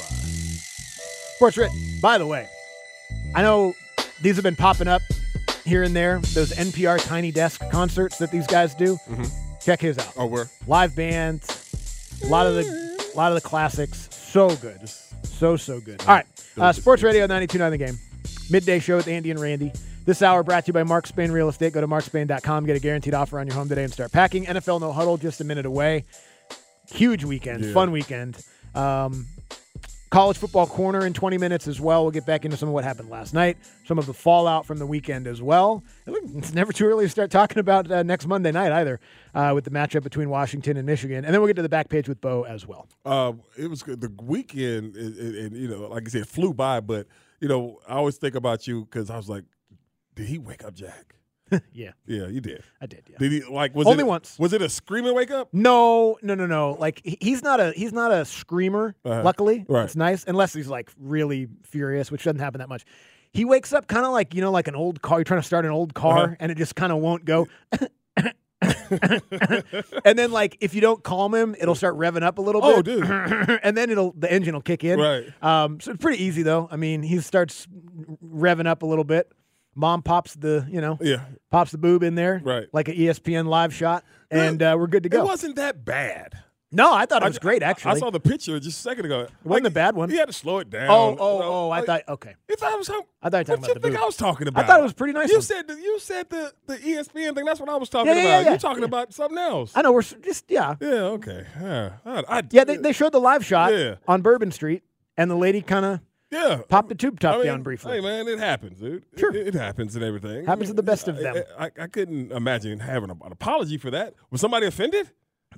subscribe. Sports Writ. By the way, I know these have been popping up here and there. Those NPR Tiny Desk concerts that these guys do. Check his out. Oh, where? Live bands, a lot of the, a lot of the classics. So good, so so good. All right, uh, Sports Radio 92.9 The Game, midday show with Andy and Randy. This hour brought to you by Mark Spain Real Estate. Go to markspain.com, get a guaranteed offer on your home today, and start packing. NFL No Huddle just a minute away. Huge weekend, Yeah. fun weekend. Um, college football corner in 20 minutes as well. We'll get back into some of what happened last night, some of the fallout from the weekend as well. It's never too early to start talking about uh, next Monday night either, uh, with the matchup between Washington and Michigan, and then we'll get to the back page with Beau as well. Uh, it was good. The weekend, and, you know, like I said, flew by. But you know, I always think about you because I was like, did he wake up Jack? Yeah, Yeah, you did. I did. Yeah. Did he like was Only it, once. Was it a screaming wake up? No, no, no, no. Like he's not a he's not a screamer. Uh-huh. Luckily, Right. it's nice unless he's like really furious, which doesn't happen that much. He wakes up kind of like you know, like an old car. You're trying to start an old car, Uh-huh. and it just kind of won't go. and then, like, if you don't calm him, it'll start revving up a little bit. Oh, dude. and then it'll the engine will kick in. Right. Um, so it's pretty easy though. I mean, he starts revving up a little bit. Mom pops the you know Yeah, pops the boob in there, Right. Like an ESPN live shot, and uh, we're good to go. it wasn't that bad. No, I thought it I- was great. Actually, I saw the picture just a second ago. It wasn't a bad one. He had to slow it down. Oh, you oh, know, oh! I like, thought okay. It's I was. What I thought you were talking you about the think. I was talking about? I thought it was pretty nice You one. said the, you said the the ESPN thing. That's what I was talking Yeah, yeah, about. yeah. You're talking about something else. I know we're just yeah, yeah. Okay. Yeah. I, I- yeah. They, they showed the live shot on Bourbon Street, and the lady kind of yeah. pop the tube top I mean, down briefly. Hey man, it happens, dude. It- Sure. it, it happens and everything. Happens to the best of them. I, I, I couldn't imagine having a, an apology for that. Was somebody offended?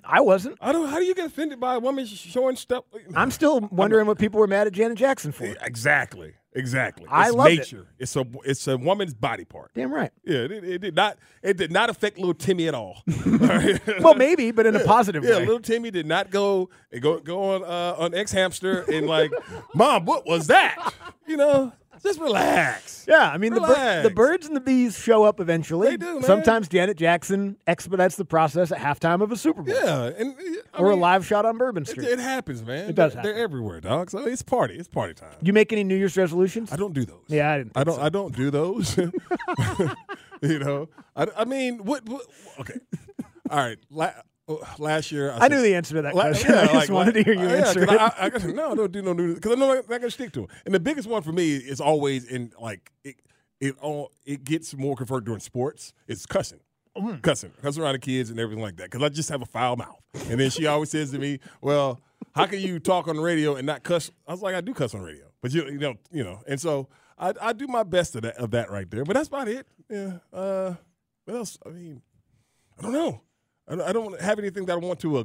I wasn't. I don't. How do you get offended by a woman showing stuff? I'm still wondering what people were mad at Janet Jackson for. exactly. Exactly. I it's loved it. nature. It's a it's a woman's body part. Damn right. Yeah, it, it did not it did not affect little Timmy at all. Well, maybe, but in a positive Yeah, way. Yeah, little Timmy did not go go go on uh, on X Hamster and like, Mom, what was that? You know, just relax. Yeah, I mean the, bir- the birds and the bees show up eventually. They do, man. Sometimes Janet Jackson expedites the process at halftime of a Super Bowl Yeah, and I or a live shot on Bourbon Street. it happens, man. It does They're, happen. they're everywhere, dog. So it's party. It's party time. you make any New Year's resolutions? I don't do those. Yeah, I didn't. I don't. so. I don't do those. you know. I, I mean, what, what? Okay. All right. La, last year, I, I said- knew the answer to that question. yeah, I just like, wanted to hear you uh, yeah, answer it. I, I, I, no, I don't do no new because I know I'm not gonna stick to it. And the biggest one for me is always in like it. It all it gets more converted during sports. It's cussing. Mm. Cussing, cussing around the kids and everything like that. Because I just have a foul mouth. And then she always says to me, "Well, how can you talk on the radio and not cuss?" I was like, "I do cuss on radio, but you, you know, you know." And so I, I do my best of that, of that right there. But that's about it. Yeah. Uh, what else? I mean, I don't know. I don't, have anything that I want to. Uh,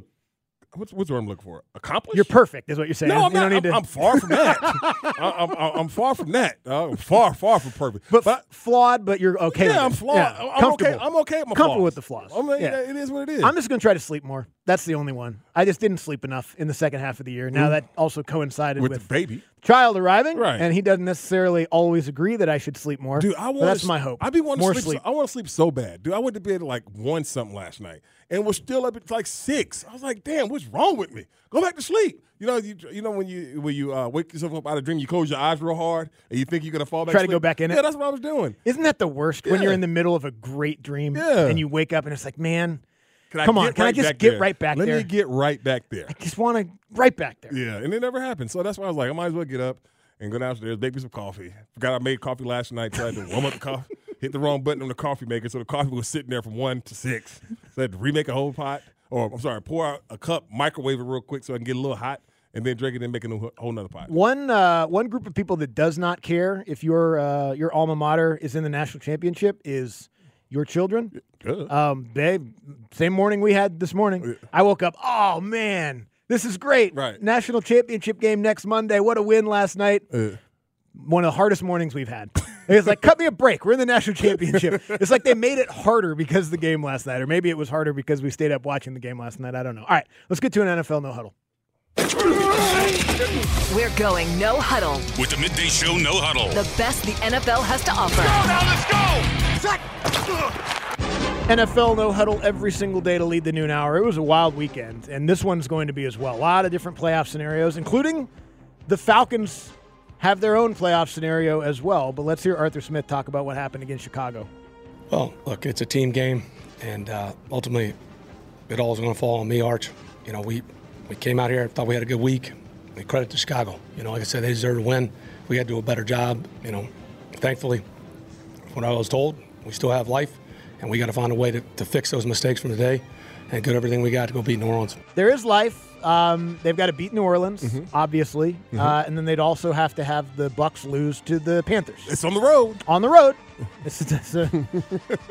what's what's what I'm looking for? Accomplish? You're perfect, is what you're saying. No, I'm you not. don't need I'm, to. I'm far from that. I, I'm, I'm, I'm far from that. I'm far, far from perfect. but, f- flawed, but you're okay. with yeah, I'm flawed. Yeah, I'm okay. I'm okay with my Comfortable flaws. with the flaws. I mean, Yeah. it is what it is. I'm just going to try to sleep more. That's the only one. I just didn't sleep enough in the second half of the year. Now that also coincided with with, the baby. child arriving, Right. and he doesn't necessarily always agree that I should sleep more. Dude, I want. that's my hope. I be wanting more to sleep. sleep. I want to sleep so bad, dude. I went to bed at like one something last night, and was still up at like six. I was like, damn, what's wrong with me? Go back to sleep. You know, you you know when you when you uh, wake yourself up out of a dream, you close your eyes real hard, and you think you're gonna fall back. Try to asleep. go back in it? Yeah, that's what I was doing. Isn't that the worst when you're in the middle of a great dream Yeah. and you wake up and it's like, man, Can Come I on, get can I just get there? right back Let there? Let me get right back there. I just want to right back there. Yeah, and it never happened. So that's why I was like, I might as well get up and go downstairs, make me some coffee. Forgot I made coffee last night, tried to warm up the coffee, hit the wrong button on the coffee maker, so the coffee was sitting there from one to six. So I had to remake a whole pot, or I'm sorry, pour out a cup, microwave it real quick so I can get a little hot, and then drink it and make a new, whole nother pot. One uh, one group of people that does not care if your uh, your alma mater is in the national championship is your children. Good. Um, babe, same morning we had this morning. I woke up. Oh man, this is great! Right. National championship game next Monday. What a win last night. Uh, One of the hardest mornings we've had. It's like, cut me a break. We're in the national championship. it's like they made it harder because of the game last night, or maybe it was harder because we stayed up watching the game last night. I don't know. All right, let's get to an NFL no huddle. We're going no huddle. With the midday show, no huddle. The best the NFL has to offer. NFL no huddle every single day to lead the noon hour. It was a wild weekend, and this one's going to be as well. A lot of different playoff scenarios, including the Falcons have their own playoff scenario as well. But let's hear Arthur Smith talk about what happened against Chicago. Well, look, it's a team game, and uh, ultimately, it all is going to fall on me, Arch. You know, we we came out here, thought we had a good week. We credit to Chicago. You know, like I said, they deserve to win. We had to do a better job. You know, thankfully, what I was told, we still have life, and we got to find a way to, to fix those mistakes from today and get everything we got to go beat New Orleans. There is life. Um, they've got to beat New Orleans, obviously, Uh, and then they'd also have to have the Bucks lose to the Panthers It's on the road. on the road. It's, it's a-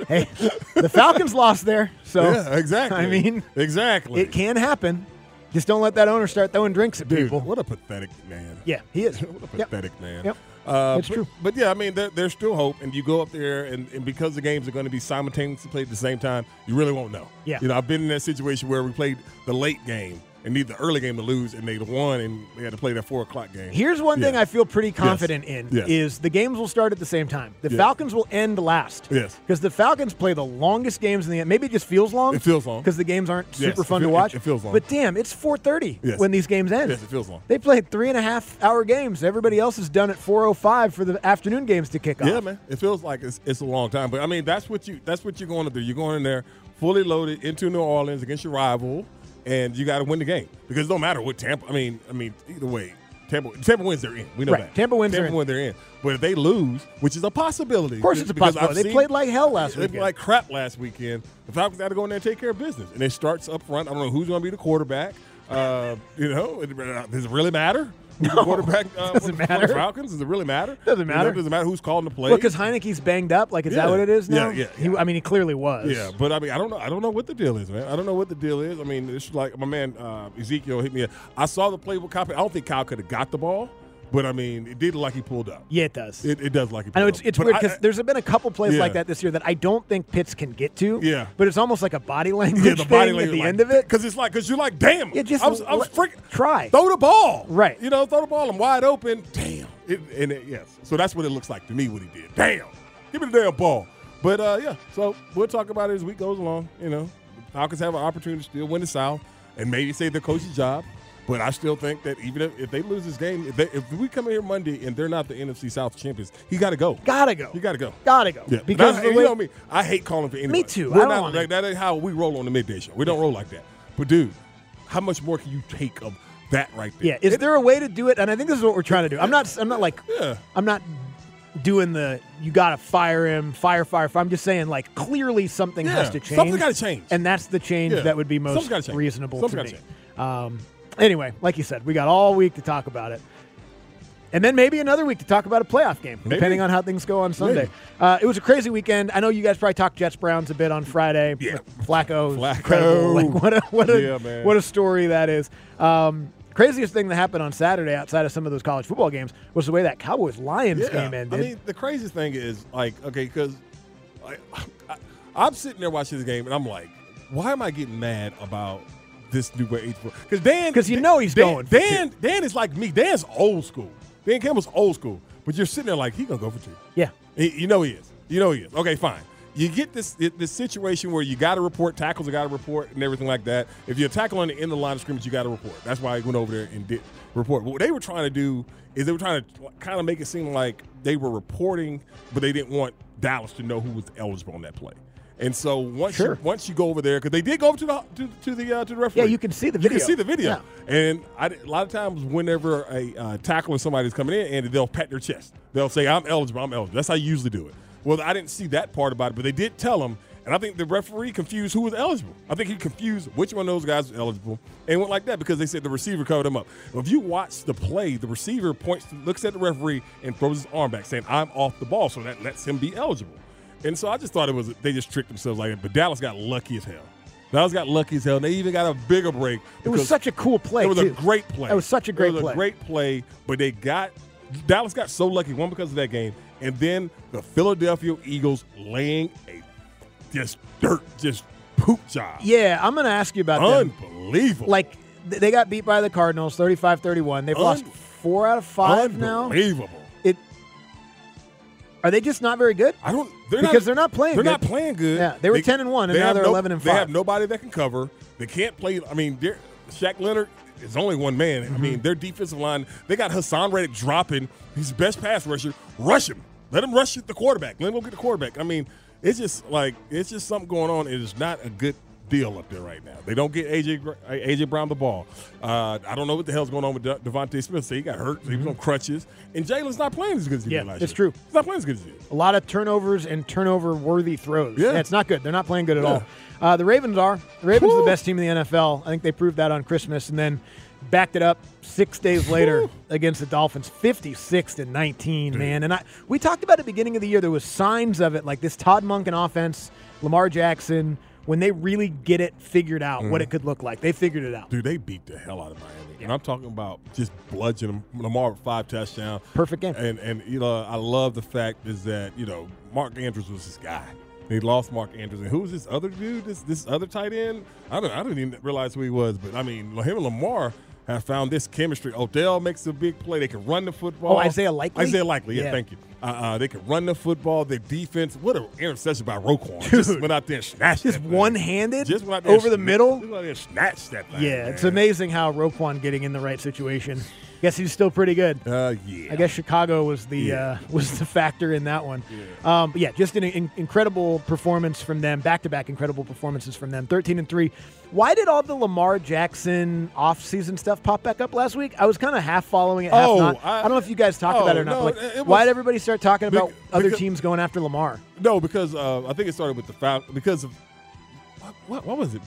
hey, the Falcons lost there, so yeah, exactly. I mean, exactly. it can happen. Just don't let that owner start throwing drinks at Dude, people. what a pathetic man. Yeah, he is. What a Yep. pathetic man. Yep. Uh, It's but, true. But yeah, I mean, there, there's still hope, and you go up there, and, and because the games are going to be simultaneously played at the same time, you really won't know. Yeah. You know, I've been in that situation where we played the late game and need the early game to lose, and they won, and they had to play that four o'clock game. Here's one thing I feel pretty confident in Yes. is the games will start at the same time. The Yeah. Falcons will end last. Yes. Because the Falcons play the longest games in the end. Maybe it just feels long. It feels long. Because the games aren't Yes, super fun feel- to watch. it- it feels long. But damn, it's 4:30 Yes. when these games end. Yes, it feels long. They played three and a half hour games. Everybody else is done at 4:05 for the afternoon games to kick off. Yeah, man. It feels like it's, it's a long time, but I mean that's what you that's what you're going to do. You're going in there fully loaded into New Orleans against your rival, and you got to win the game because it don't matter what Tampa. I mean, I mean either way, Tampa Tampa wins they're in. We know Right. that. Tampa wins, they're Tampa in. wins they're in. But if they lose, which is a possibility, Of course, it's a possibility. They played like hell last week. they weekend. played like crap last weekend. The Falcons got to go in there and take care of business, and it starts up front. I don't know who's going to be the quarterback. Uh, you know, uh, does it really matter? No, quarterback uh, doesn't for the- for matter. Falcons. Does it really matter? Doesn't You know, matter. does it matter who's calling the play? Well, because Heinicke's banged up. Like, is that what it is now? Yeah, yeah, He. I mean, he clearly was. Yeah, but I mean, I don't know. I don't know what the deal is, man. I don't know what the deal is. I mean, it's like my man uh, Ezekiel hit me. I saw the play with Kyle. I don't think Kyle could have got the ball, but I mean, it did like he pulled up. Yeah, it does. It, it does like he I pulled know it's, up. it's But weird because there's been a couple plays Yeah. like that this year that I don't think Pitts can get to. Yeah. But it's almost like a body language yeah, the body thing language at the like, end of it. because it's like because you're like, damn, Yeah, just I was, I was freaking try. throw the ball, Right. You know, throw the ball. I'm wide open. Damn, it, and it, yes, so that's what it looks like to me. What he did. Damn, give me the damn ball. But uh, yeah, so we'll talk about it as week goes along. You know, Falcons have an opportunity to still win the South and maybe save their coach's job. But I still think that even if, if they lose this game, if, they, if we come in here Monday and they're not the NFC South champions, he got to go. Gotta go. You got to go. Gotta go. Yeah, Because the you way- know me, I hate calling for anybody. Me too. We're I don't not, like, that ain't how we roll on the midday show. We don't roll like that. But dude, how much more can you take of that right there? Yeah. Is It- there a way to do it? And I think this is what we're trying to do. I'm not. I'm not like. Yeah. I'm not doing the you gotta fire him, fire, fire. fire. I'm just saying like clearly something Yeah, has to change. something gotta change. and that's the change Yeah, that would be most reasonable Something's to me. Um, anyway, like you said, we got all week to talk about it. And then maybe another week to talk about a playoff game, Maybe. depending on how things go on Sunday. Uh, it was a crazy weekend. I know you guys probably talked Jets Browns a bit on Friday. Yeah. Flacco, Flacco. Like what a what a Yeah, man. what a story that is. Um, craziest thing that happened on Saturday, outside of some of those college football games, was the way that Cowboys Lions Yeah. game ended. I mean, the craziest thing is like, okay, because I, I, I'm sitting there watching this game and I'm like, why am I getting mad about this new way? Because Dan because you know he's Dan, going Dan, Dan is like me. Dan's old school. Dan Campbell's old school, but you're sitting there like he gonna go for two. yeah, He- You know he is. You know he is. Okay, fine. You get this this situation where you got to report tackles, you got to report and everything like that. If you're tackling the end of the line of scrimmage, you got to report. That's why I went over there and did report. But what they were trying to do is they were trying to kind of make it seem like they were reporting, but they didn't want Dallas to know who was eligible on that play. And so once Sure. you, once you go over there, because they did go over to the to, to the uh, to the referee. Yeah, you can see the You video. can see the video. Yeah. And I, a lot of times, whenever a uh, tackle and somebody's coming in, and they'll pat their chest. They'll say, "I'm eligible. I'm eligible." That's how you usually do it. Well, I didn't see that part about it, but they did tell them, and I think the referee confused who was eligible. I think he confused which one of those guys was eligible, and went like that because they said the receiver covered him up. If you watch the play, the receiver points, looks at the referee, and throws his arm back, saying, "I'm off the ball," so that lets him be eligible. And so I just thought it was they just tricked themselves like that. But Dallas got lucky as hell. Dallas got lucky as hell. And they even got a bigger break. it was such a cool play. it was too. a great play. It was such a great It was play. a great play, but they got Dallas got so lucky one because of that game, and then the Philadelphia Eagles laying a just dirt, just poop job. Yeah, I'm going to ask you about them. Unbelievable. Like they got beat by the Cardinals, 35-31. They've lost four out of five now. Unbelievable. Are they just not very good? I don't. They're Because not, they're not playing They're good. not playing good. Yeah, they were 10 and 1, and they now they're no- 11 and five. They have nobody that can cover. They can't play. I mean, they're- Shaq Leonard is only one man. I mean, mhm. their defensive line, they got Haason Reddick dropping his best pass rusher. Rush him. Let him rush the quarterback. Let him go get the quarterback. I mean, it's just like it's just something going on. It is not a good deal up there right now. They don't get AJ AJ Brown the ball. Uh, I don't know what the hell's going on with De- DeVonta Smith. So he got hurt. So he was on crutches. And Jalen's not playing as good as he Yeah, did last it's year. true. He's not playing as good as he did. A lot of turnovers and turnover worthy throws. Yeah. it's not good. They're not playing good at Yeah. all. Uh, the Ravens are. The Ravens are the best team in the NFL. I think they proved that on Christmas and then backed it up six days later against the Dolphins, 56 to 19, man. And I we talked about at the beginning of the year, there was signs of it, like this Todd Monken offense, Lamar Jackson, when they really get it figured out, Mm-hmm. what it could look like. They figured it out. Dude, they beat the hell out of Miami. And I'm talking about just bludgeoning them. Lamar with five touchdowns. Perfect game. And and you know, I love the fact is that, you know, Mark Andrews was this guy. They lost Mark Andrews. And who was this other dude? This this other tight end? I don't I didn't even realize who he was. But I mean, him and Lamar have found this chemistry. Odell makes a big play. They can run the football. Oh, Isaiah Likely? Isaiah Likely, yeah, Yeah. thank you. Uh, uh, they can run the football. Their defense. What an interception by Roquan. Just Dude. went out there and snatched Just one-handed Just went out there and over the middle? Just went out there and snatched that thing. Yeah, it's amazing how Roquan getting in the right situation. Guess he's still pretty good. Uh, yeah. I guess Chicago was the Yeah. uh, was the factor in that one. Um, but yeah, just an in- incredible performance from them. Back to back incredible performances from them. Thirteen and three. Why did all the Lamar Jackson off-season stuff pop back up last week? I was kind of half following it, half Oh, not. I, I- don't know if you guys talked about it or oh, not. no, but it- it why did everybody start talking about Bec- other because- teams going after Lamar? No, because uh, I think it started with the foul. Because of what, what, what was it?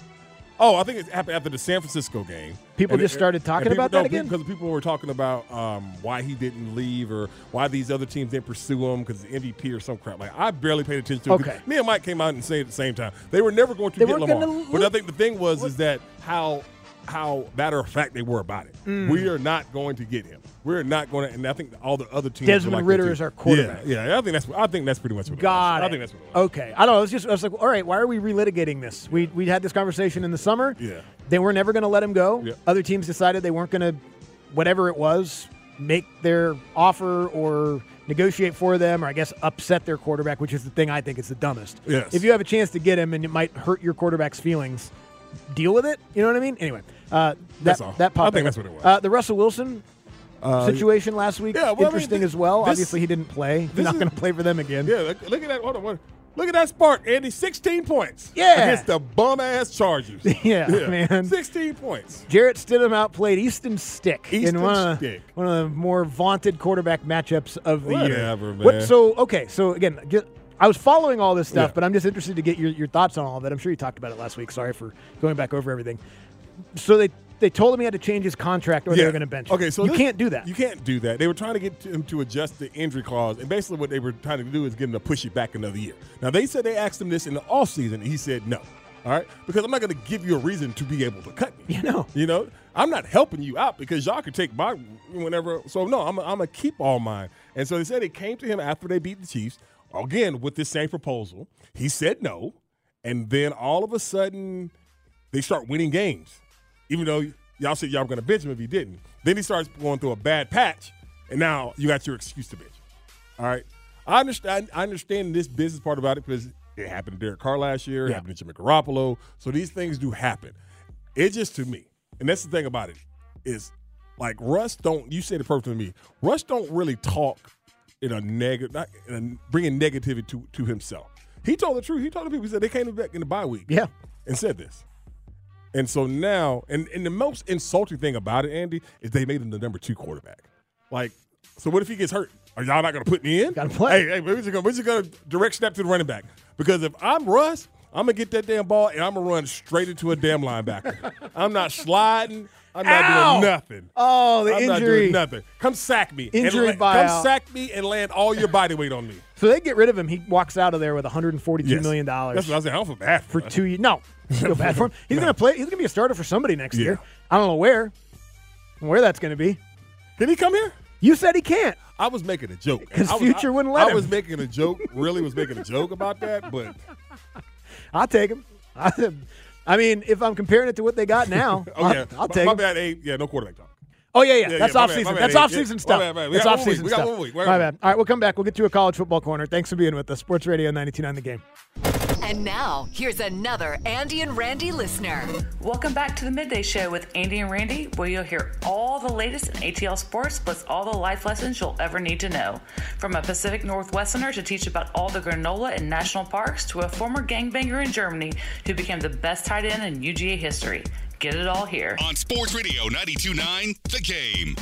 Oh, I think it happened after the San Francisco game. People And just it- started talking people- about that again? because people were talking about um, why he didn't leave or why these other teams didn't pursue him because the MVP or some crap. Like I barely paid attention to. it. Okay. Me and Mike came out and said at the same time they were never going to They get Lamar. gonna but I think the thing was is that how how matter of fact they were about it. Mm. We are not going to get him. We're not going to. And I think all the other teams. are Desmond like Ridder is our quarterback. Yeah, yeah. I think that's. I think that's pretty much what. God, it was. I think that's what. Okay, I don't know. It's just I was like, all right, why are we relitigating this? We we had this conversation in the summer. Yeah. they were never going to let him go. Yeah. Other teams decided they weren't going to, whatever it was, make their offer or negotiate for them, or I guess upset their quarterback, which is the thing I think is the dumbest. Yes. If you have a chance to get him and it might hurt your quarterback's feelings, deal with it. You know what I mean? Anyway, uh, that That's all. that popped. I think up. that's what it was. Uh, the Russell Wilson. situation last week, yeah, well, I mean, interesting as well. this- Obviously, he didn't play. He's not going to play for them again. Yeah, look, look at that. Hold on, look at that spark, Andy. Sixteen points. Yeah. against the bum ass Chargers. Yeah, man. Sixteen points. Jarrett Stidham outplayed Easton Stick in Easton one of, the, one of the more vaunted quarterback matchups of the year. Whatever, What, so okay, so again, just, I was following all this stuff, Yeah. but I'm just interested to get your, your thoughts on all of it. I'm sure you talked about it last week. Sorry for going back over everything. So they they told him he had to change his contract or they Yeah. were going to bench. him. Okay, so you this- can't do that. You can't do that. They were trying to get him to adjust the injury clause, and basically what they were trying to do is get him to push it back another year. Now they said they asked him this in the offseason, and he said no. All right, because I'm not going to give you a reason to be able to cut me. You know. you know, I'm not helping you out because y'all could take my whenever. So no, I'm, I'm gonna keep all mine. And so they said it came to him after they beat the Chiefs again with this same proposal. He said no, and then all of a sudden they start winning games, even though y'all said y'all were going to bench him if he didn't. Then he starts going through a bad patch, and now you got your excuse to bench. All right, I understand. I understand this business part about it because it happened to Derek Carr last year. It Yeah. happened to Jimmy Garoppolo. So these things do happen. It just to me, and that's the thing about it is like Russ don't. You said it perfectly to me. Russ don't really talk in a negative, not in a, bringing negativity to to himself. He told the truth. He told the people. He said they came back in the bye week. Yeah. and said this. And so now, and, and the most insulting thing about it, Andy, is they made him the number two quarterback. Like, so what if he gets hurt? Are y'all not going to put me in? Gotta play. Hey, hey, we're just gonna direct snap to the running back because if I'm Russ, I'm gonna get that damn ball and I'm gonna run straight into a damn linebacker. I'm not sliding. I'm not Ow! doing nothing. Oh, the I'm not injury. doing nothing. Come sack me. Injury and buyout. Come sack me and land all your body weight on me. So they get rid of him. He walks out of there with 142 Yes. million dollars. That's what I was saying. I don't feel bad for us. two years. No, I feel bad for him. He's No. gonna play. He's gonna be a starter for somebody next Yeah. year. I don't know where, where that's gonna be. Can he come here? You said he can't. I was making a joke. His future I- wouldn't let I him. was making a joke. Really was making a joke about that, but I'll take him. I, I mean, if I'm comparing it to what they got now, oh I'll, yeah, I'll my, take my bad. Eight, yeah, no quarterback talk. Oh yeah, yeah, Yeah, that's yeah, off season. That's off Yeah, season my stuff. bad, my bad. We off season We got stuff. one week. My bad. All right, we'll come back. We'll get to a college football corner. Thanks for being with us. Sports Radio 92.9 The Game. And now, here's another Andy and Randy listener. Welcome back to the Midday Show with Andy and Randy, where you'll hear all the latest in ATL sports plus all the life lessons you'll ever need to know. From a Pacific Northwesterner to teach about all the granola and national parks to a former gangbanger in Germany who became the best tight end in UGA history. Get it all here. On Sports Radio 929, The Game.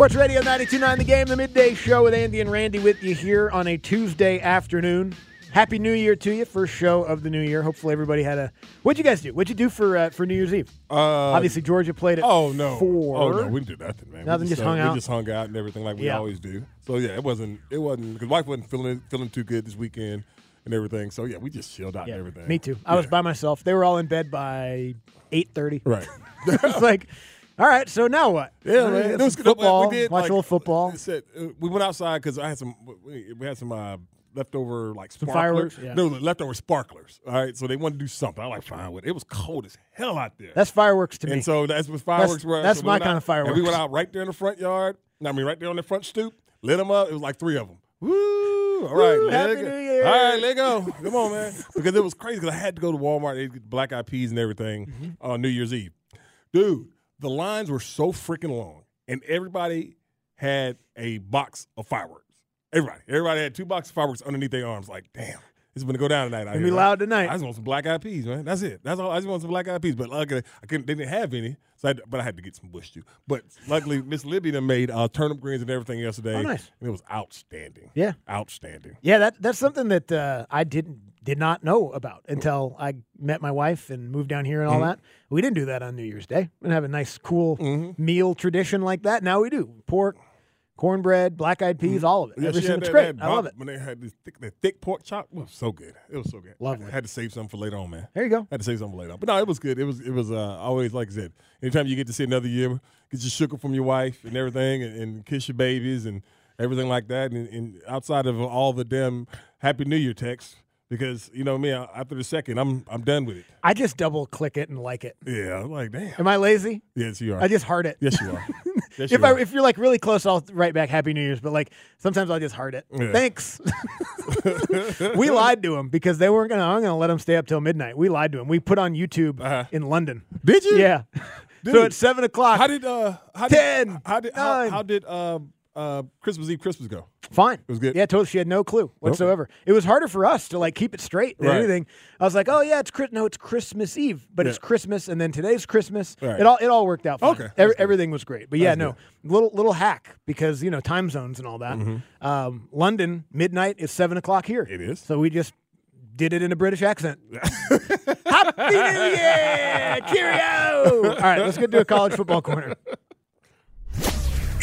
Sports Radio 92.9 The Game, the midday show with Andy and Randy with you here on a Tuesday afternoon. Happy New Year to you. First show of the new year. Hopefully everybody had a. What'd you guys do? What'd you do for uh, for New Year's Eve? Uh, Obviously Georgia played at Oh no! four. Oh no, we didn't do nothing, man. Nothing, we just uh, hung out? We just hung out and everything like we Yeah. always do. So yeah, it wasn't. It wasn't because wife wasn't feeling feeling too good this weekend and everything. So yeah, we just chilled out Yeah, and everything. me too. I was by myself. They were all in bed by eight thirty. right. it's like, all right. So now what? Yeah, man. It was good. football. We did watch like, a little football. said, uh, we went outside because I had some. We we had some uh, leftover like Some sparklers. fireworks, yeah. No, leftover sparklers. All right, so they wanted to do something. I like fine with it. It was cold as hell out there. That's fireworks to me. and so that's what fireworks were. that's So we my kind out- of fireworks. And we went out right there in the front yard. I mean, right there on the front stoop. Lit them up. It was like three of them. Woo! All right, Woo, let Happy. New Year. All right, let go. Come on, man. Because it was crazy. Because I had to go to Walmart. They get black eyed peas and everything Mm-hmm. on New Year's Eve. Dude, the lines were so freaking long, and everybody had a box of fireworks. Everybody, everybody had two boxes of fireworks underneath their arms. Like, damn, it's to go down tonight. Gonna be loud tonight. I just want some black eyed peas, man. That's it. That's all. I just want some black eyed peas. But luckily, I couldn't. They didn't have any, so I had, but I had to get some bush too. But luckily, Miss Libby done made uh, turnip greens and everything yesterday. Oh, nice. And it was outstanding. Yeah. outstanding. Yeah, that that's something that uh, I didn't did not know about until I met my wife and moved down here and all Mm-hmm. that. We didn't do that on New Year's Day. We didn't have a nice, cool meal tradition like that. Now we do pork, cornbread, black eyed peas, all of it. Mm-hmm. Yeah, Every she single- had it's that- great. that I love it. When they had this thick, the thick pork chop, it was so good. It was so good. Lovely. I had to save something for later on, man. There you go. I had to save something for later on. But no, it was good. It was it was uh, always like I said. Anytime you get to see another year, get your sugar from your wife and everything, and, and kiss your babies and everything like that. And, and outside of all the damn Happy New Year texts, because you know me, after the second, I'm I'm done with it. I just double click it and like it. Yeah, I'm like damn. Am I lazy? Yes, you are. I just heart it. yes, you are. Yes, If you I are. if you're like really close, I'll write back Happy New Year's. But like sometimes I'll just heart it. Yeah. Thanks. we lied to them because they weren't gonna. I'm gonna let them stay up till midnight. We lied to them. We put on YouTube Uh-huh. in London. Did you? Yeah. so at seven o'clock. How did uh how did, 10, how did how, how did uh uh Christmas Eve Christmas go? Fine. It was good? Yeah, totally. She had no clue whatsoever. It was harder for us to like keep it straight than Right. anything. I was like, oh yeah, it's Chris. No, it's Christmas Eve, but it's Christmas, and then today's Christmas. Right. It all it all worked out. Fine. Okay, Every, everything was great. But yeah, no little little hack because you know time zones and all that. Mm-hmm. Um, London midnight is seven o'clock here. It is. So we just did it in a British accent. Happy New Year! Cheerio! All right, let's get to a college football corner.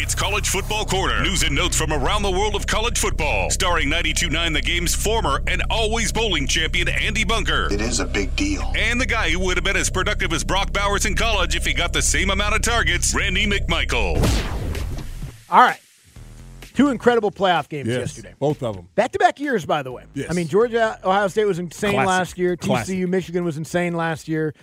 It's College Football Corner. News and notes from around the world of college football. Starring 92.9 The Game's former and always bowling champion Andy Bunker. It is a big deal. And the guy who would have been as productive as Brock Bowers in college if he got the same amount of targets, Randy McMichael. All right. Two incredible playoff games Yes, yesterday. both of them. Back to back years, by the way. Yes. I mean, Georgia, Ohio State was insane Classic. last year. TCU, Classic. Michigan was insane last year.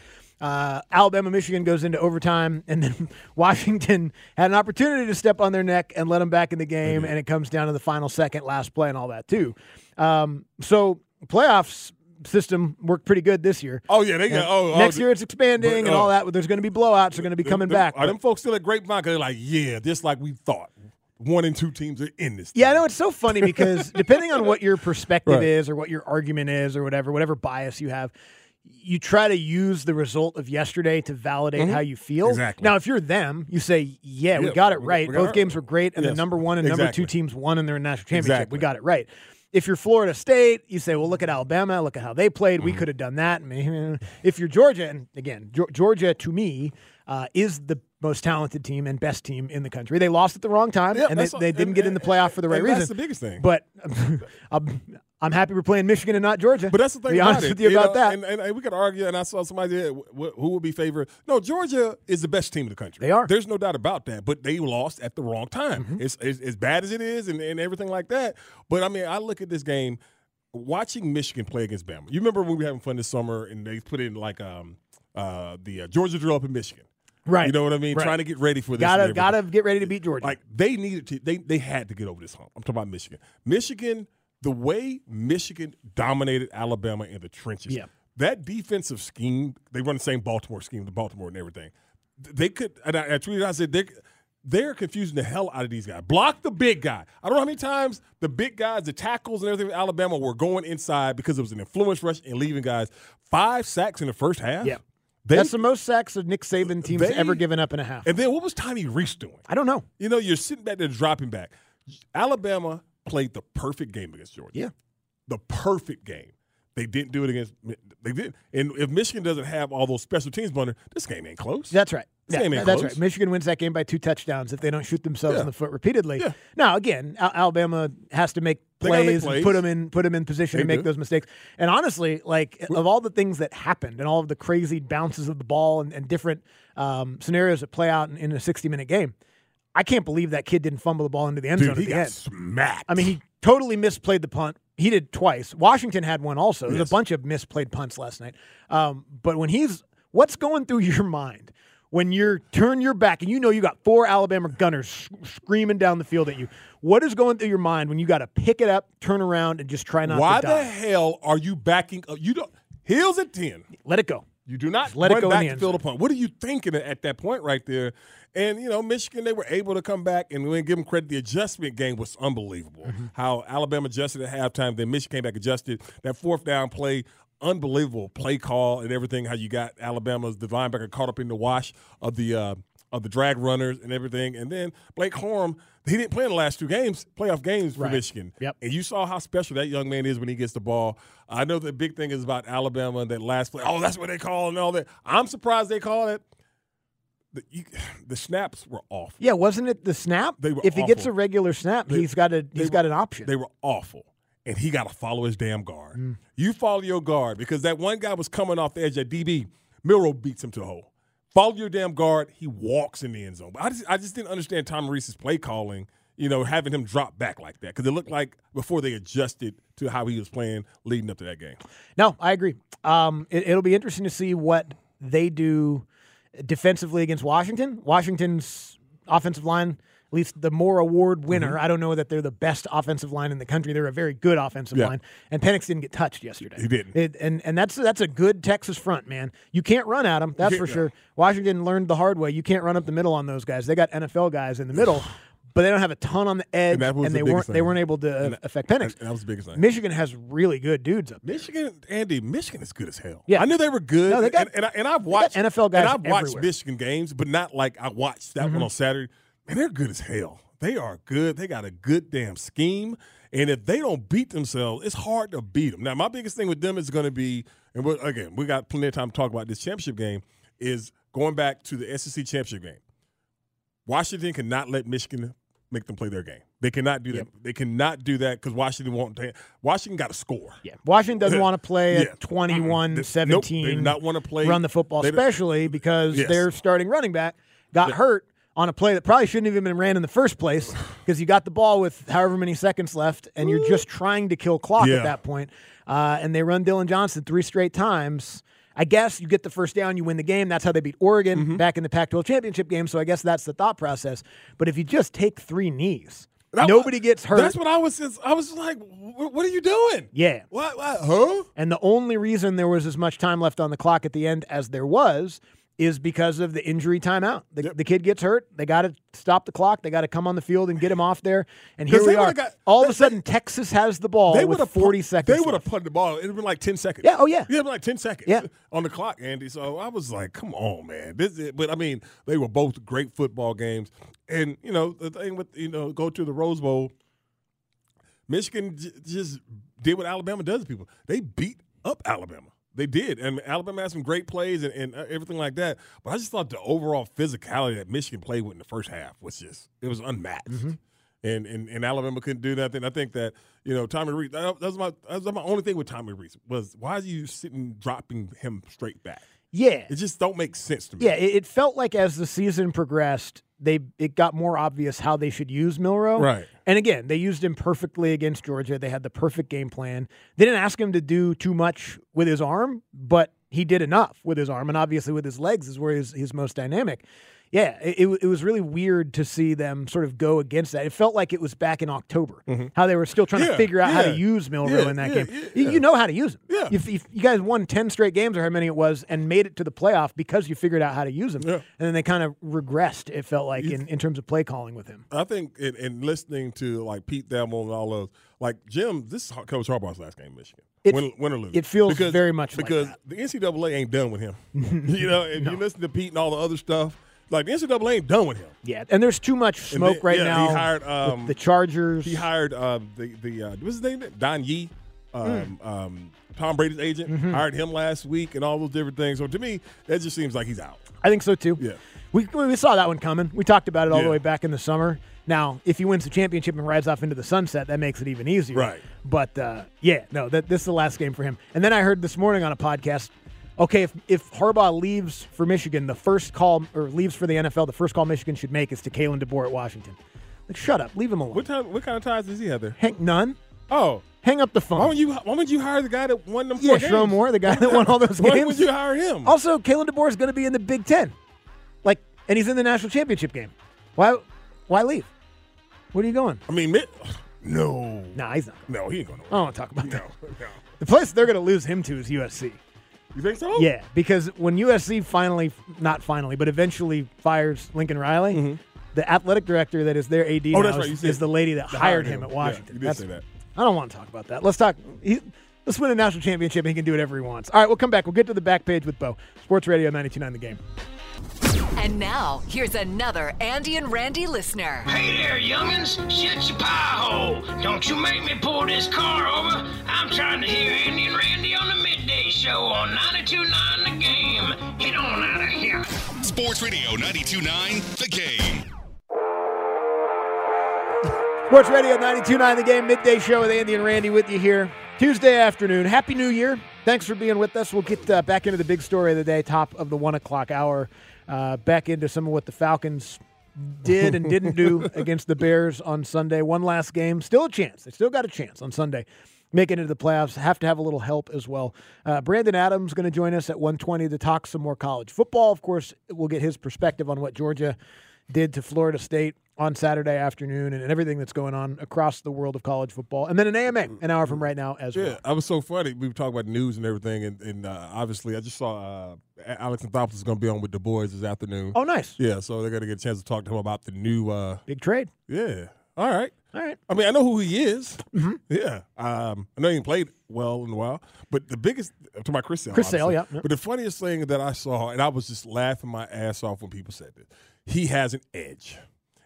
Uh, Alabama, Michigan goes into overtime, and then Washington had an opportunity to step on their neck and let them back in the game, and it comes down to the final second, last play, and all that too. Um, so playoffs system worked pretty good this year. Oh yeah, they got. Oh, oh, next year it's expanding but, and uh, all that. There's going to be blowouts. They're going to be coming them- back. Are but- them folks still at Grapevine? Because they're like, yeah, just like we thought. One and two teams are in this. Yeah, I know it's so funny because depending on what your perspective Right. is or what your argument is or whatever, whatever bias you have, you try to use the result of yesterday to validate how you feel. Mm-hmm. Exactly. Now, if you're them, you say, "Yeah, we got it we- right. we got Both it games right." were great, and the number one and number two teams won in their national championship. Exactly. We got it right." If you're Florida State, you say, "Well, look at Alabama. Look at how they played. Mm-hmm. We could have done that." If you're Georgia, and again, Georgia to me uh, is the most talented team and best team in the country. They lost at the wrong time, Yeah, and they, they didn't and- get in the playoff for the right reason. that's the biggest thing. But I'm, I'm happy we're playing Michigan and not Georgia. But that's the thing Be honest it. with you about know, that. And, and, and we could argue, and I saw somebody there, wh- wh- who would be favored. No, Georgia is the best team in the country. They are. Mm-hmm. There's no doubt about that. But they lost at the wrong time. It's, it's as bad as it is, and, and everything like that. But I mean, I look at this game, watching Michigan play against Bama. You remember when we were having fun this summer, and they put in like um uh the uh, Georgia drill up in Michigan. Right. You know what I mean? Right. Trying to get ready for this. Gotta gotta get ready to beat Georgia. Like they needed to. They they had to get over this hump. I'm talking about Michigan. Michigan, the way Michigan dominated Alabama in the trenches. Yeah. That defensive scheme, they run the same Baltimore scheme, the Baltimore and everything. They could. And I, I tweeted. I said they. They're confusing the hell out of these guys. Block the big guy. I don't know how many times the big guys, the tackles and everything in Alabama were going inside because it was an influence rush and leaving guys. Five sacks in the first half. Yeah. They, That's the most sacks that Nick Saban team's they- ever given up in a half. and then what was Tommy Rees doing? I don't know. You know, you're sitting back there dropping back. Alabama played the perfect game against Georgia. Yeah. The perfect game. They didn't do it against they didn't. And if Michigan doesn't have all those special teams bunner, this game ain't close. That's right. Yeah, that's close. right. Michigan wins that game by two touchdowns if they don't shoot themselves Yeah. in the foot repeatedly. Yeah. Now, again, Al- Alabama has to make gotta make plays, and put them in put them in position They to make do. those mistakes. And honestly, like of all the things that happened and all of the crazy bounces of the ball and, and different um, scenarios that play out in, in a sixty minute game, I can't believe that kid didn't fumble the ball into the end Dude, zone he at the got end. smacked. I mean, he totally misplayed the punt. He did twice. Washington had one also. There's Yes. a bunch of misplayed punts last night. Um, but when he's, what's going through your mind when you're turn your back and you know you got four Alabama gunners screaming down the field at you? What is going through your mind when you got to pick it up, turn around, and just try not to Why the hell are you backing up? You don't heels at ten. Let it go. You do not let it go back to field a punt. What are you thinking at that point right there? And you know, Michigan, they were able to come back and we give them credit. The adjustment game was unbelievable. Mm-hmm. How Alabama adjusted at halftime, then Michigan came back adjusted. That fourth down play, unbelievable play call and everything. How you got Alabama's the linebacker caught up in the wash of the uh, of the drag runners and everything. And then Blake Corum, he didn't play in the last two games, playoff games for Right. Michigan. Yep. And you saw how special that young man is when he gets the ball. I know the big thing is about Alabama and that last play. Oh, that's what they call and all that. I'm surprised they call it. The, you, the snaps were off. Yeah, wasn't it the snap? They were if he gets a regular snap, They- he's got a he's were- got an option. They were awful. And he got to follow his damn guard. Mm. You follow your guard because that one guy was coming off the edge at DB. Milroe beats him to the hole. Follow your damn guard. He walks in the end zone. But I just, I just didn't understand Tom Rees's play calling, you know, having him drop back like that because it looked like before they adjusted to how he was playing leading up to that game. No, I agree. Um, it, it'll be interesting to see what they do defensively against Washington. Washington's offensive line, at least the Moore Award winner. Mm-hmm. I don't know that they're the best offensive line in the country. They're a very good offensive Yeah. line, and Penix didn't get touched yesterday. He didn't. It, and and that's that's a good Texas front, man. You can't run at them. That's for sure. Washington learned the hard way. You can't run up the middle on those guys. They got NFL guys in the middle. But they don't have a ton on the edge, And was they weren't biggest they weren't able to uh, affect Penix. And that was the biggest thing. Michigan has really good dudes up there. Michigan, Andy, Michigan is good as hell. Yeah. I knew they were good. No, they got- and, and, I, and I've watched NFL guys And I've watched everywhere. Michigan games, but not like I watched that Mm-hmm. one on Saturday. Man, they're good as hell. They are good. They got a good damn scheme. And if they don't beat themselves, it's hard to beat them. Now, my biggest thing with them is going to be, and again, we got plenty of time to talk about this championship game, is going back to the SEC championship game. Washington cannot let Michigan make them play their game. They cannot do that. They cannot do that because Washington won't. Washington got to score. Yeah. Washington doesn't want to play Yeah. at 21 Mm-mm. They- 17. nope, they do not wanna play- Run the football, especially because Yes. their starting running back got hurt on a play that probably shouldn't have even been ran in the first place because you got the ball with however many seconds left and you're just trying to kill clock Yeah. at that point. Uh, and they run Dillon Johnson three straight times. I guess you get the first down, you win the game. That's how they beat Oregon Mm-hmm. back in the Pac 12 championship game. So I guess that's the thought process. But if you just take three knees, That- nobody gets hurt. That's what I was. I was like, "What what are you doing? Yeah. What? what huh? And the only reason there was as much time left on the clock at the end as there was is because of the injury timeout. The, the kid gets hurt. They got to stop the clock. They got to come on the field and get him off there. And here we are. got- All of a sudden, Texas has the ball They would have 40 seconds. They would have put the ball. It'd been like ten seconds. Yeah, oh, yeah. Yeah, like ten seconds. Yeah. on the clock, Andy. So I was like, "Come on, man." This, is, but I mean, they were both great football games, and you know the thing with you know go to the Rose Bowl. Michigan j- just did what Alabama does to people. They beat up Alabama. They did, and Alabama had some great plays and, and uh, everything like that. But I just thought the overall physicality that Michigan played with in the first half was just it was unmatched. Mm-hmm. And, and and Alabama couldn't do nothing. I think that you know Tommy Rees. That that was my that was my only thing with Tommy Rees was why is you sitting dropping him straight back? Yeah. It just don't make sense to me. Yeah, it, it felt like as the season progressed, they it got more obvious how they should use Milroe. Right. And again, they used him perfectly against Georgia. They had the perfect game plan. They didn't ask him to do too much with his arm, but he did enough with his arm, and obviously with his legs is where he's, he's most dynamic. Yeah, it, it, was really weird to see them sort of go against that. It felt like it was back in October, how they were still trying to Mm-hmm. Yeah, figure out how to use Milroe yeah, in that yeah, game. yeah, You, yeah. you know how to use him. Yeah. If, if you guys won 10 straight games or how many it was and made it to the playoff because you figured out how to use him. Yeah. And then they kind of regressed, it felt like, in, in terms of play calling with him. I think in, in listening to like Pete Thamel and all those, like Jim, this is Coach Harbaugh's last game in Michigan. It- win, win or lose. it feels very much like because that. the NCAA ain't done with him. you know, if you listen to Pete and all the other stuff, like the NCAA ain't done with him. Yeah, and there's too much smoke then- right yeah, now. He hired um, the Chargers. he hired um, the the uh, what's his name? Don Yee, um, Hmm. um, Tom Brady's agent. Mm-hmm. Hired him last week and all those different things. So to me, that just seems like he's out. I think so too. Yeah. We, we saw that one coming. We talked about it all the way back in the summer. Now, if he wins the championship and rides off into the sunset, that makes it even easier. Right. But uh, yeah, no, that this is the last game for him. And then I heard this morning on a podcast. Okay, if if Harbaugh leaves for Michigan, the first call or leaves for the NFL, the first call Michigan should make is to Kalen DeBoer at Washington. Like, shut up, leave him alone. What time? What kind of ties does he have there? Hang, none. Oh, Hang up the phone. why would you? Why would you hire the guy that won them? yeah? Sherrone Moore, the guy that won all those Why games. would you hire him? Also, Kalen DeBoer is going to be in the Big Ten, like, and he's in the national championship game. Why? Why leave? Where are you going? I mean, no, Nah, he's not. no, he ain't going I don't want to talk about No, that. no. The place they're going to lose him to is USC. You think so? Yeah, because when USC finally, not finally, but eventually fires Lincoln Riley, the athletic director that is their AD Mm-hmm. Oh, now that's right. is, You said is the lady that that hired hired him him. at Yeah, Washington. you did That's- say that. I don't want to talk about that. Let's talk. He, let's win a national championship. and He can do whatever he wants. All right, we'll come back. We'll get to the back page with Beau. Sports Radio 92.9 The Game. And now, here's another Andy and Randy listener. Hey there, youngins. Shut your pie hole. Don't you make me pull this car over. I'm trying to hear Andy and Randy on the midday show on 92.9 The Game. Get on out of here. Sports Radio 929 The Game. Sports Radio 92.9 The Game Midday Show with Andy and Randy with you here. Tuesday afternoon. Happy New Year. Thanks for being with us. We'll get uh, back into the big story of the day, top of the 1 o'clock hour. Uh, back into some of what the Falcons did and didn't do against the Bears on Sunday. One last game. Still a chance. They still got a chance on Sunday. Make it into the playoffs. Have to have a little help as well. Uh, Brandon Adams going to join us at 120 to talk some more college football. Of course, we'll get his perspective on what Georgia did to Florida State on Saturday afternoon and everything that's going on across the world of college football. And then an AMA an hour from right now as Yeah, well. Yeah, I was so funny. We were talking about news and everything, and, and uh, obviously, I just saw uh, Alex Anthopoulos is going to be on with the boys this afternoon. Oh, nice. Yeah, so they're going to get a chance to talk to him about the new. Uh, Big trade. yeah, all right. All right. I mean, I know who he is. Mm-hmm. Yeah, um, I know he played well in a while, but the biggest to my Chris Sale. Chris Sale, yeah, yeah. But the funniest thing that I saw, and I was just laughing my ass off when people said this, he has an edge.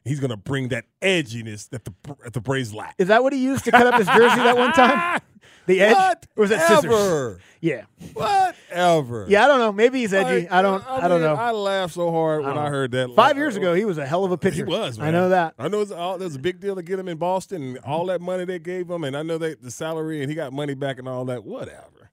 He's going to bring that edginess that the that the Braves lack. Is that what he used to cut up his jersey that one time? The edge? What? Or was that scissors? Yeah. Whatever. Yeah, I don't know. Maybe he's edgy. Like, I don't I, don't know. I laughed so hard when I, heard that. Five years oh. ago, he was a hell of a pitcher. He was. Man. I know that. I know it was, all, there was a big deal to get him in Boston and all that money they gave him, and I know that the salary and he got money back and all that. Whatever.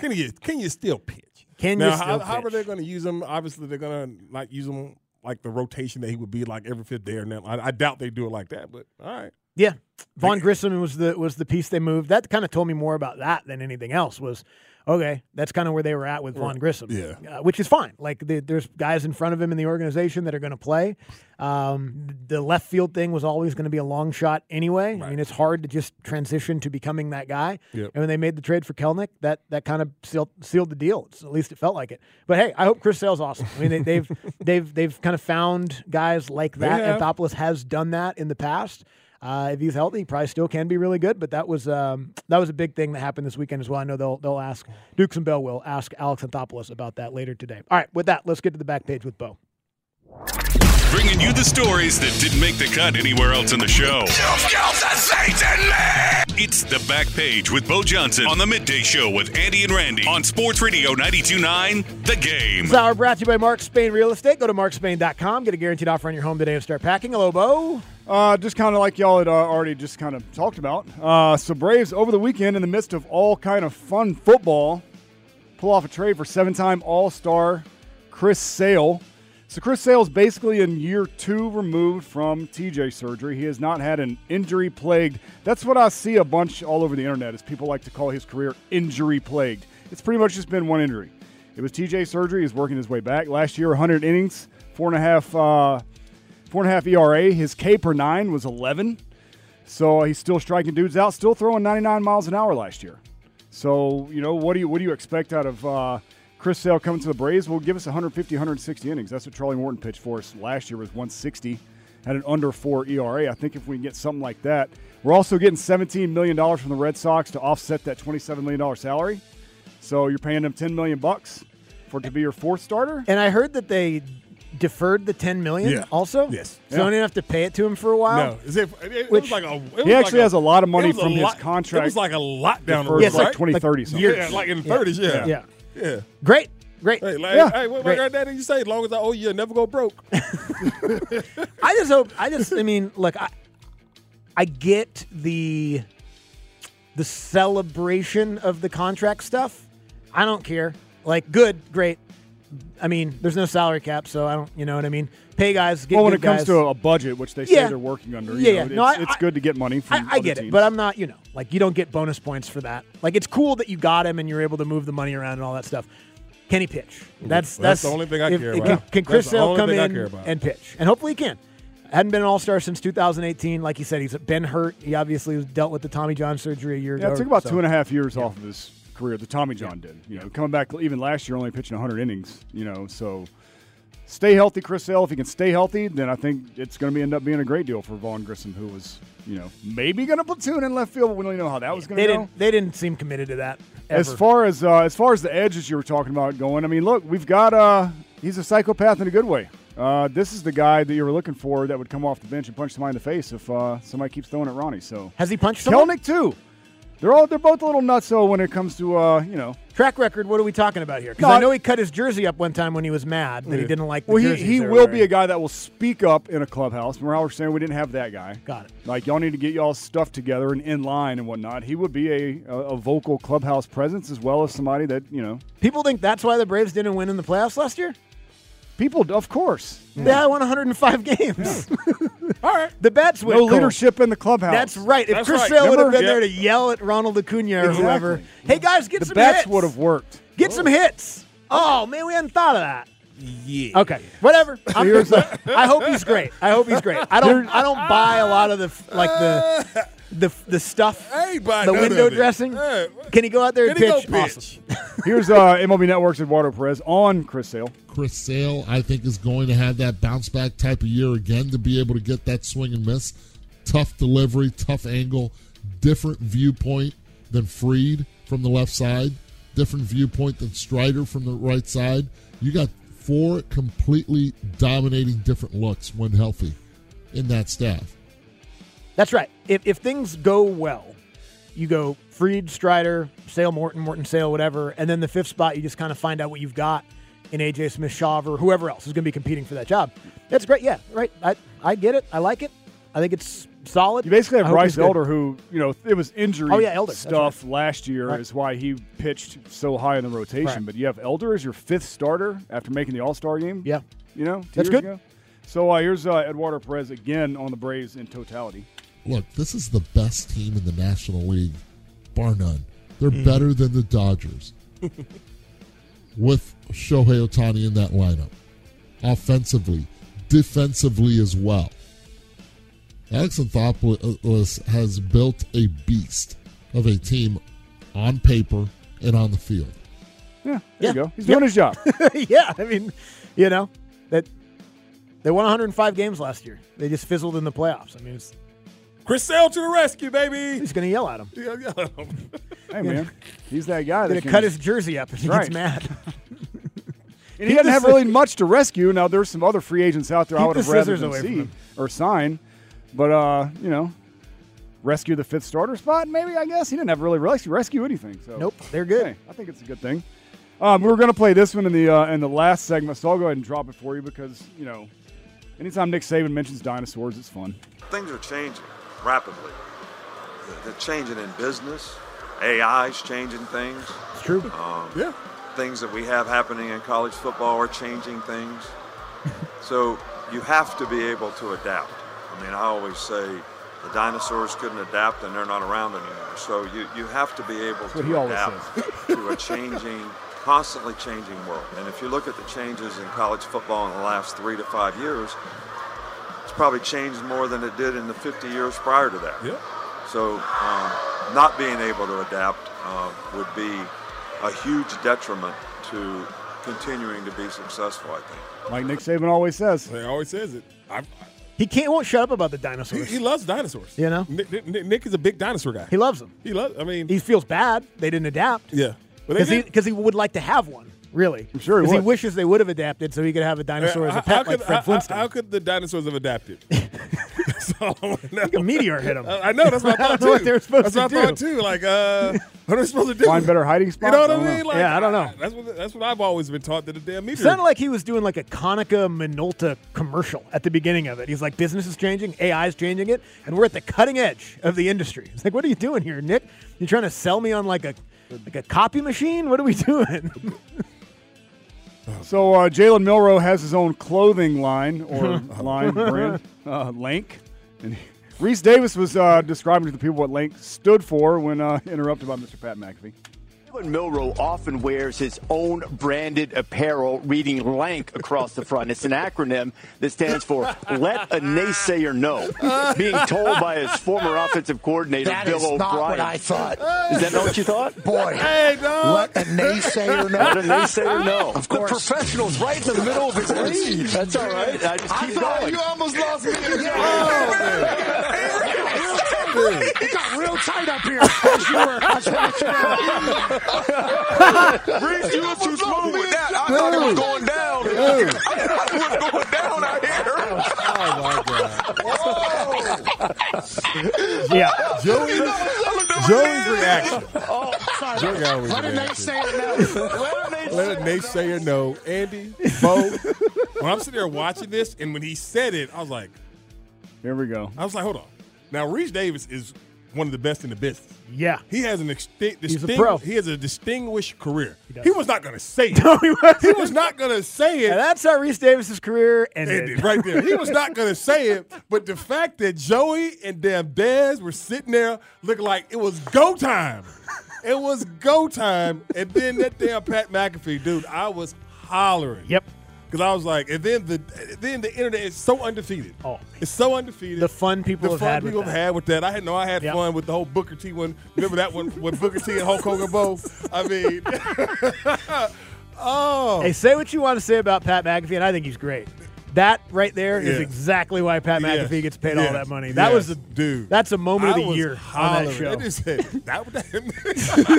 Can you can you still pitch? Can you still how, how are they going to use him? Obviously, they're going to like use him like the rotation that he would be like every fifth day or now. I, I doubt they do it like that, but all right. Yeah, Vaughn Grissom was the was the piece they moved. That kind of told me more about that than anything else. Was okay. That's kind of where they were at with Vaughn Grissom. Yeah. uh, which is fine. Like the, there's guys in front of him in the organization that are going to play. Um, the left field thing was always going to be a long shot anyway. I mean, it's hard to just transition to becoming that guy. Yep. And when they made the trade for Kelenic, that that kind of sealed, sealed the deal. It's, at least it felt like it. But hey, I hope Chris Sale's awesome. I mean, they, they've they've they've kind of found guys like that. have. Anthopoulos has done that in the past. Uh, if he's healthy, he probably still can be really good. But that was um, that was a big thing that happened this weekend as well. I know they'll they'll ask Dukes and Bell will ask Alex Anthopoulos about that later today. All right, with that, let's get to the back page with Beau. Bringing you the stories that didn't make the cut anywhere else in the show. You've Satan, It's the back page with Beau Johnson on the midday show with Andy and Randy on Sports Radio 929 The Game. This hour brought to you by Mark Spain Real Estate. Go to markspain.com. Get a guaranteed offer on your home today and start packing. Hello, Beau. Uh, just kind of like y'all had uh, already just kind of talked about. Uh, so Braves over the weekend, in the midst of all kind of fun football, pull off a trade for seven-time All-Star Chris Sale. So Chris Sale is basically in year two removed from TJ surgery. He has not had an injury-plagued. That's what I see a bunch all over the internet. Is people like to call his career injury-plagued. It's pretty much just been one injury. It was TJ surgery. He's working his way back. Last year, 100 innings, four and a half, uh, four and a half ERA. His K per nine was 11. So he's still striking dudes out, still throwing 99 miles an hour last year. So you know what do you what do you expect out of uh, Chris Sale coming to the Braves? Will give us 150, 160 innings. That's what Charlie Morton pitched for us last year was 160, had an under four ERA. I think if we can get something like that, we're also getting 17 million dollars from the Red Sox to offset that 27 million dollar salary. So you're paying them 10 million bucks for to be your fourth starter. And I heard that they deferred the 10 million Yeah. also. Yes. So I didn't have to pay it to him for a while. No, is it, it, it Which- was like a. It was He actually like has a lot of money it was from his lot- contract It was like a lot down the road, Yeah, it's like right? 2030 something. yeah, like in the 30s, yeah. Yeah. Yeah. Great. Great. Hey, like, Yeah. hey, what my Great. granddaddy used to say, as long as I oh, owe you, I'll never go broke. I just hope. I just. I mean, look. I, I get the the celebration of the contract stuff. I don't care. Like, good, great. I mean, there's no salary cap, so I don't. You know what I mean? Pay guys. Get Well, when good it comes guys. to a budget, which they say Yeah. they're working under, Yeah, you yeah. know, No, it's, I- it's good to get money from I, I other get it, but I'm not. You know, like you don't get bonus points for that. Like it's cool that you got him and you're able to move the money around and all that stuff. Can he pitch? That's That's the only thing I if- care if- about. Can, can Chris the Sale come in care about. and pitch? And hopefully he can. Hadn't been an All Star since 2018. Like you said, he's been hurt. He obviously was dealt with the Tommy John surgery a year ago. Yeah, ago. it took about so- two and a half years off of his career. The Tommy John did. You know, coming back even last year, only pitching 100 innings. You know, so stay healthy, Chris Sale. If he can stay healthy, then I think it's going to be end up being a great deal for Vaughn Grissom, who was you know maybe going to platoon in left field, but we don't even know how that was going to go. didn't. They didn't seem committed to that. As far as uh, as far as the edges you were talking about going, I mean, look, we've got uh, he's a psychopath in a good way. Uh, this is the guy that you were looking for that would come off the bench and punch somebody in the face if uh, somebody keeps throwing at Ronnie. So has he punched someone? Kelenic too. They're all they're both a little nuts. nutso when it comes to uh, you know. Track record. What are we talking about here? Because No, I know he cut his jersey up one time when he was mad that he didn't like. The Well, he, he will be a guy that will speak up in a clubhouse. Remember we're saying we didn't have that guy. Got it. Like y'all need to get y'all stuff together and in line and whatnot. He would be a, a, a vocal clubhouse presence as well as somebody that you know. People think that's why the Braves didn't win in the playoffs last year. People, of course, yeah, had won 105 games. All right. the bats went no cold. leadership in the clubhouse. That's right. If That's Chris right. Sale would have Remember? been there to yell at Ronald Acuna or Exactly. whoever, hey guys, get some hits. The some bats would have worked. Get some hits. Oh man, we hadn't thought of that. Yeah. Okay, whatever. I'm I hope he's great. I hope he's great. I don't. I don't buy a lot of the like the the the stuff. I ain't the window dressing. Yeah. Can he go out there Can he pitch? go Awesome. pitch? Here's uh, MLB Network's Eduardo Perez on Chris Sale. Chris Sale, I think, is going to have that bounce back type of year again to be able to get that swing and miss. Tough delivery, tough angle, different viewpoint than Fried from the left side, different viewpoint than Strider from the right side. You got four completely dominating different looks when healthy in that staff. That's right. If if things go well, you go Fried, Strider, Sale, Morton, Morton, Sale, whatever, and then the fifth spot, you just kind of find out what you've got in AJ Smith, Shawver, or whoever else is going to be competing for that job. That's great. Yeah, right. I I get it. I like it. I think it's solid. You basically have Bryce he's good. Elder, who you know it was injury Oh, yeah, Elder. That's stuff last year Right. is why he pitched so high in the rotation. Right. But you have Elder as your fifth starter after making the All Star game. Yeah. you know two That's years good. ago. So uh, here's uh, Eduardo Perez again on the Braves in totality. Look, this is the best team in the National League, bar none. They're Mm-hmm. better than the Dodgers with Shohei Ohtani in that lineup. Offensively, defensively as well. Alex Anthopoulos has built a beast of a team on paper and on the field. Yeah, Yeah. there you go. He's Yep. doing his job. yeah, I mean, you know that they won 105 games last year. They just fizzled in the playoffs. I mean, it's, Chris Sale to the rescue, baby. he's going to yell at him. Yeah, yeah. hey man, he's that guy that Going to cut his jersey up if he Right. gets mad. And he doesn't have really much to rescue. Now there's some other free agents out there I Keep would the have rather than away see or sign, but uh, you know, rescue the fifth starter spot. Maybe I guess he didn't have really rescue rescue anything. So Nope, they're good. Hey, I think it's a good thing. Um, we were going to play this one in the uh, in the last segment, so I'll go ahead and drop it for you because you know, anytime Nick Saban mentions dinosaurs, it's fun. Things are changing rapidly. They're changing in business. AI's changing things. It's true. Um, yeah. Things that we have happening in college football are changing things. so you have to be able to adapt. I mean, I always say the dinosaurs couldn't adapt and they're not around anymore. So you, you have to be able to adapt to a changing constantly changing world. And if you look at the changes in college football in the last three to five years, it's probably changed more than it did in the 50 years prior to that. Yeah. So um, not being able to adapt uh, would be a huge detriment to continuing to be successful, I think. Like Nick Saban always says. He always says it. I, He can't won't shut up about the dinosaurs. he loves dinosaurs. You know? Nick, Nick, Nick is a big dinosaur guy. He loves them. He loves. I mean, He feels bad they didn't adapt yeah. But they because he he would like to have one. Really, I'm sure he he wishes they would have adapted so he could have a uh, dinosaur uh, as a pet how like could- Fred how- Flintstone. How, could the dinosaurs have adapted? That's all I want to know. A meteor hit him. I I know. That's I thought too. what they were supposed that's to what I thought do. too. Like, uh, what are we supposed to do? Find better hiding spots. You know what I mean? Like, Yeah, I don't know. That's what that's what I've always been taught that the damn meteor. Sounded like he was doing like a Konica Minolta commercial at the beginning of it. He's like, business is changing, AI is changing it, and we're at the cutting edge of the industry. It's like, what are you doing here, Nick? You trying to sell me on like a like a copy machine? What are we doing? So uh, Jalen Milroe has his own clothing line or line brand, uh, Lank. And Rece Davis was uh, describing to the people what Lank stood for when uh, interrupted by Mr. Pat McAfee. Jalen Milroe often wears his own branded apparel reading LANK across the front. It's an acronym that stands for Let a Naysayer Know. Being told by his former offensive coordinator, That Bill is O'Brien. not what I thought. Is that not what you thought? Boy, Hey, dog. let a naysayer know. Let a naysayer know. Of The course. professional's right in the middle of his lead. That's all right. I just I keep thought going. you almost lost me. Oh. It got real tight up here. As you were, as you were Rece, you were too smooth with that. I thought it was going down. I thought it was going down out here. Oh my god. Whoa. yeah, oh. Joey's, Joey's reaction. Oh, sorry. Joey always Let a reacts. naysayer know. Let a naysayer know. Andy, Beau. when I'm sitting there watching this, and when he said it, I was like, Here we go. I was like, hold on. Now, Rece Davis is one of the best in the business. yeah. He has an exti- He's a distinct, pro. He has a distinguished career. does. He, was not going to say it. No, he. He was not going to say it. And that's how Rece Davis's career ended. ended right there. He was not going to say it, but the fact that Joey and damn Dez were sitting there looking like it was go time. It was go time. And then that damn Pat McAfee, dude, I was hollering. Yep. Because I was like, and then the then the internet is so undefeated. Oh. It's so undefeated. The fun people the have fun had with people that. have had with that. I had no, I had Yep. fun with the whole Booker T one. Remember that one with Booker T and Hulk Hogan both? I mean, oh, Hey, say what you want to say about Pat McAfee, and I think he's great. That right there is Yeah. exactly why Pat Yes. McAfee gets paid all that money. That was a dude. That's a moment I of the was year on hollering. that show. They just said, that,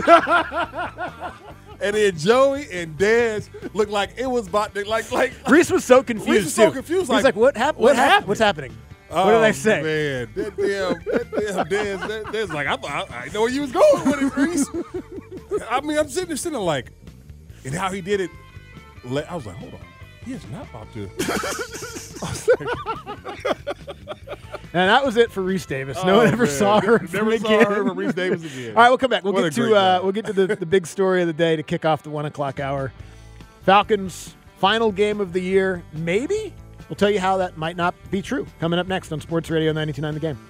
that. and then Joey and Dez looked like it was about to like like. Rece was so confused. Rece was so too. confused, He's like, like, "What happened? what What happened? happened?" What's happening? Oh, what did oh, I say?" Man, that damn, that damn Dez, that, Dez like I I, I know where you was going with it, Rece. I mean, I'm sitting there sitting there like, and how he did it. I was like, hold on, he is not about to. And that was it for Rece Davis. No Oh, one ever man. saw her Never saw again. her from Rece Davis again. All right, we'll come back. We'll What get to uh, we'll get to the, the big story of the day to kick off the one o'clock hour. Falcons final game of the year, maybe. We'll tell you how that might not be true. Coming up next on Sports Radio 92.9 The Game.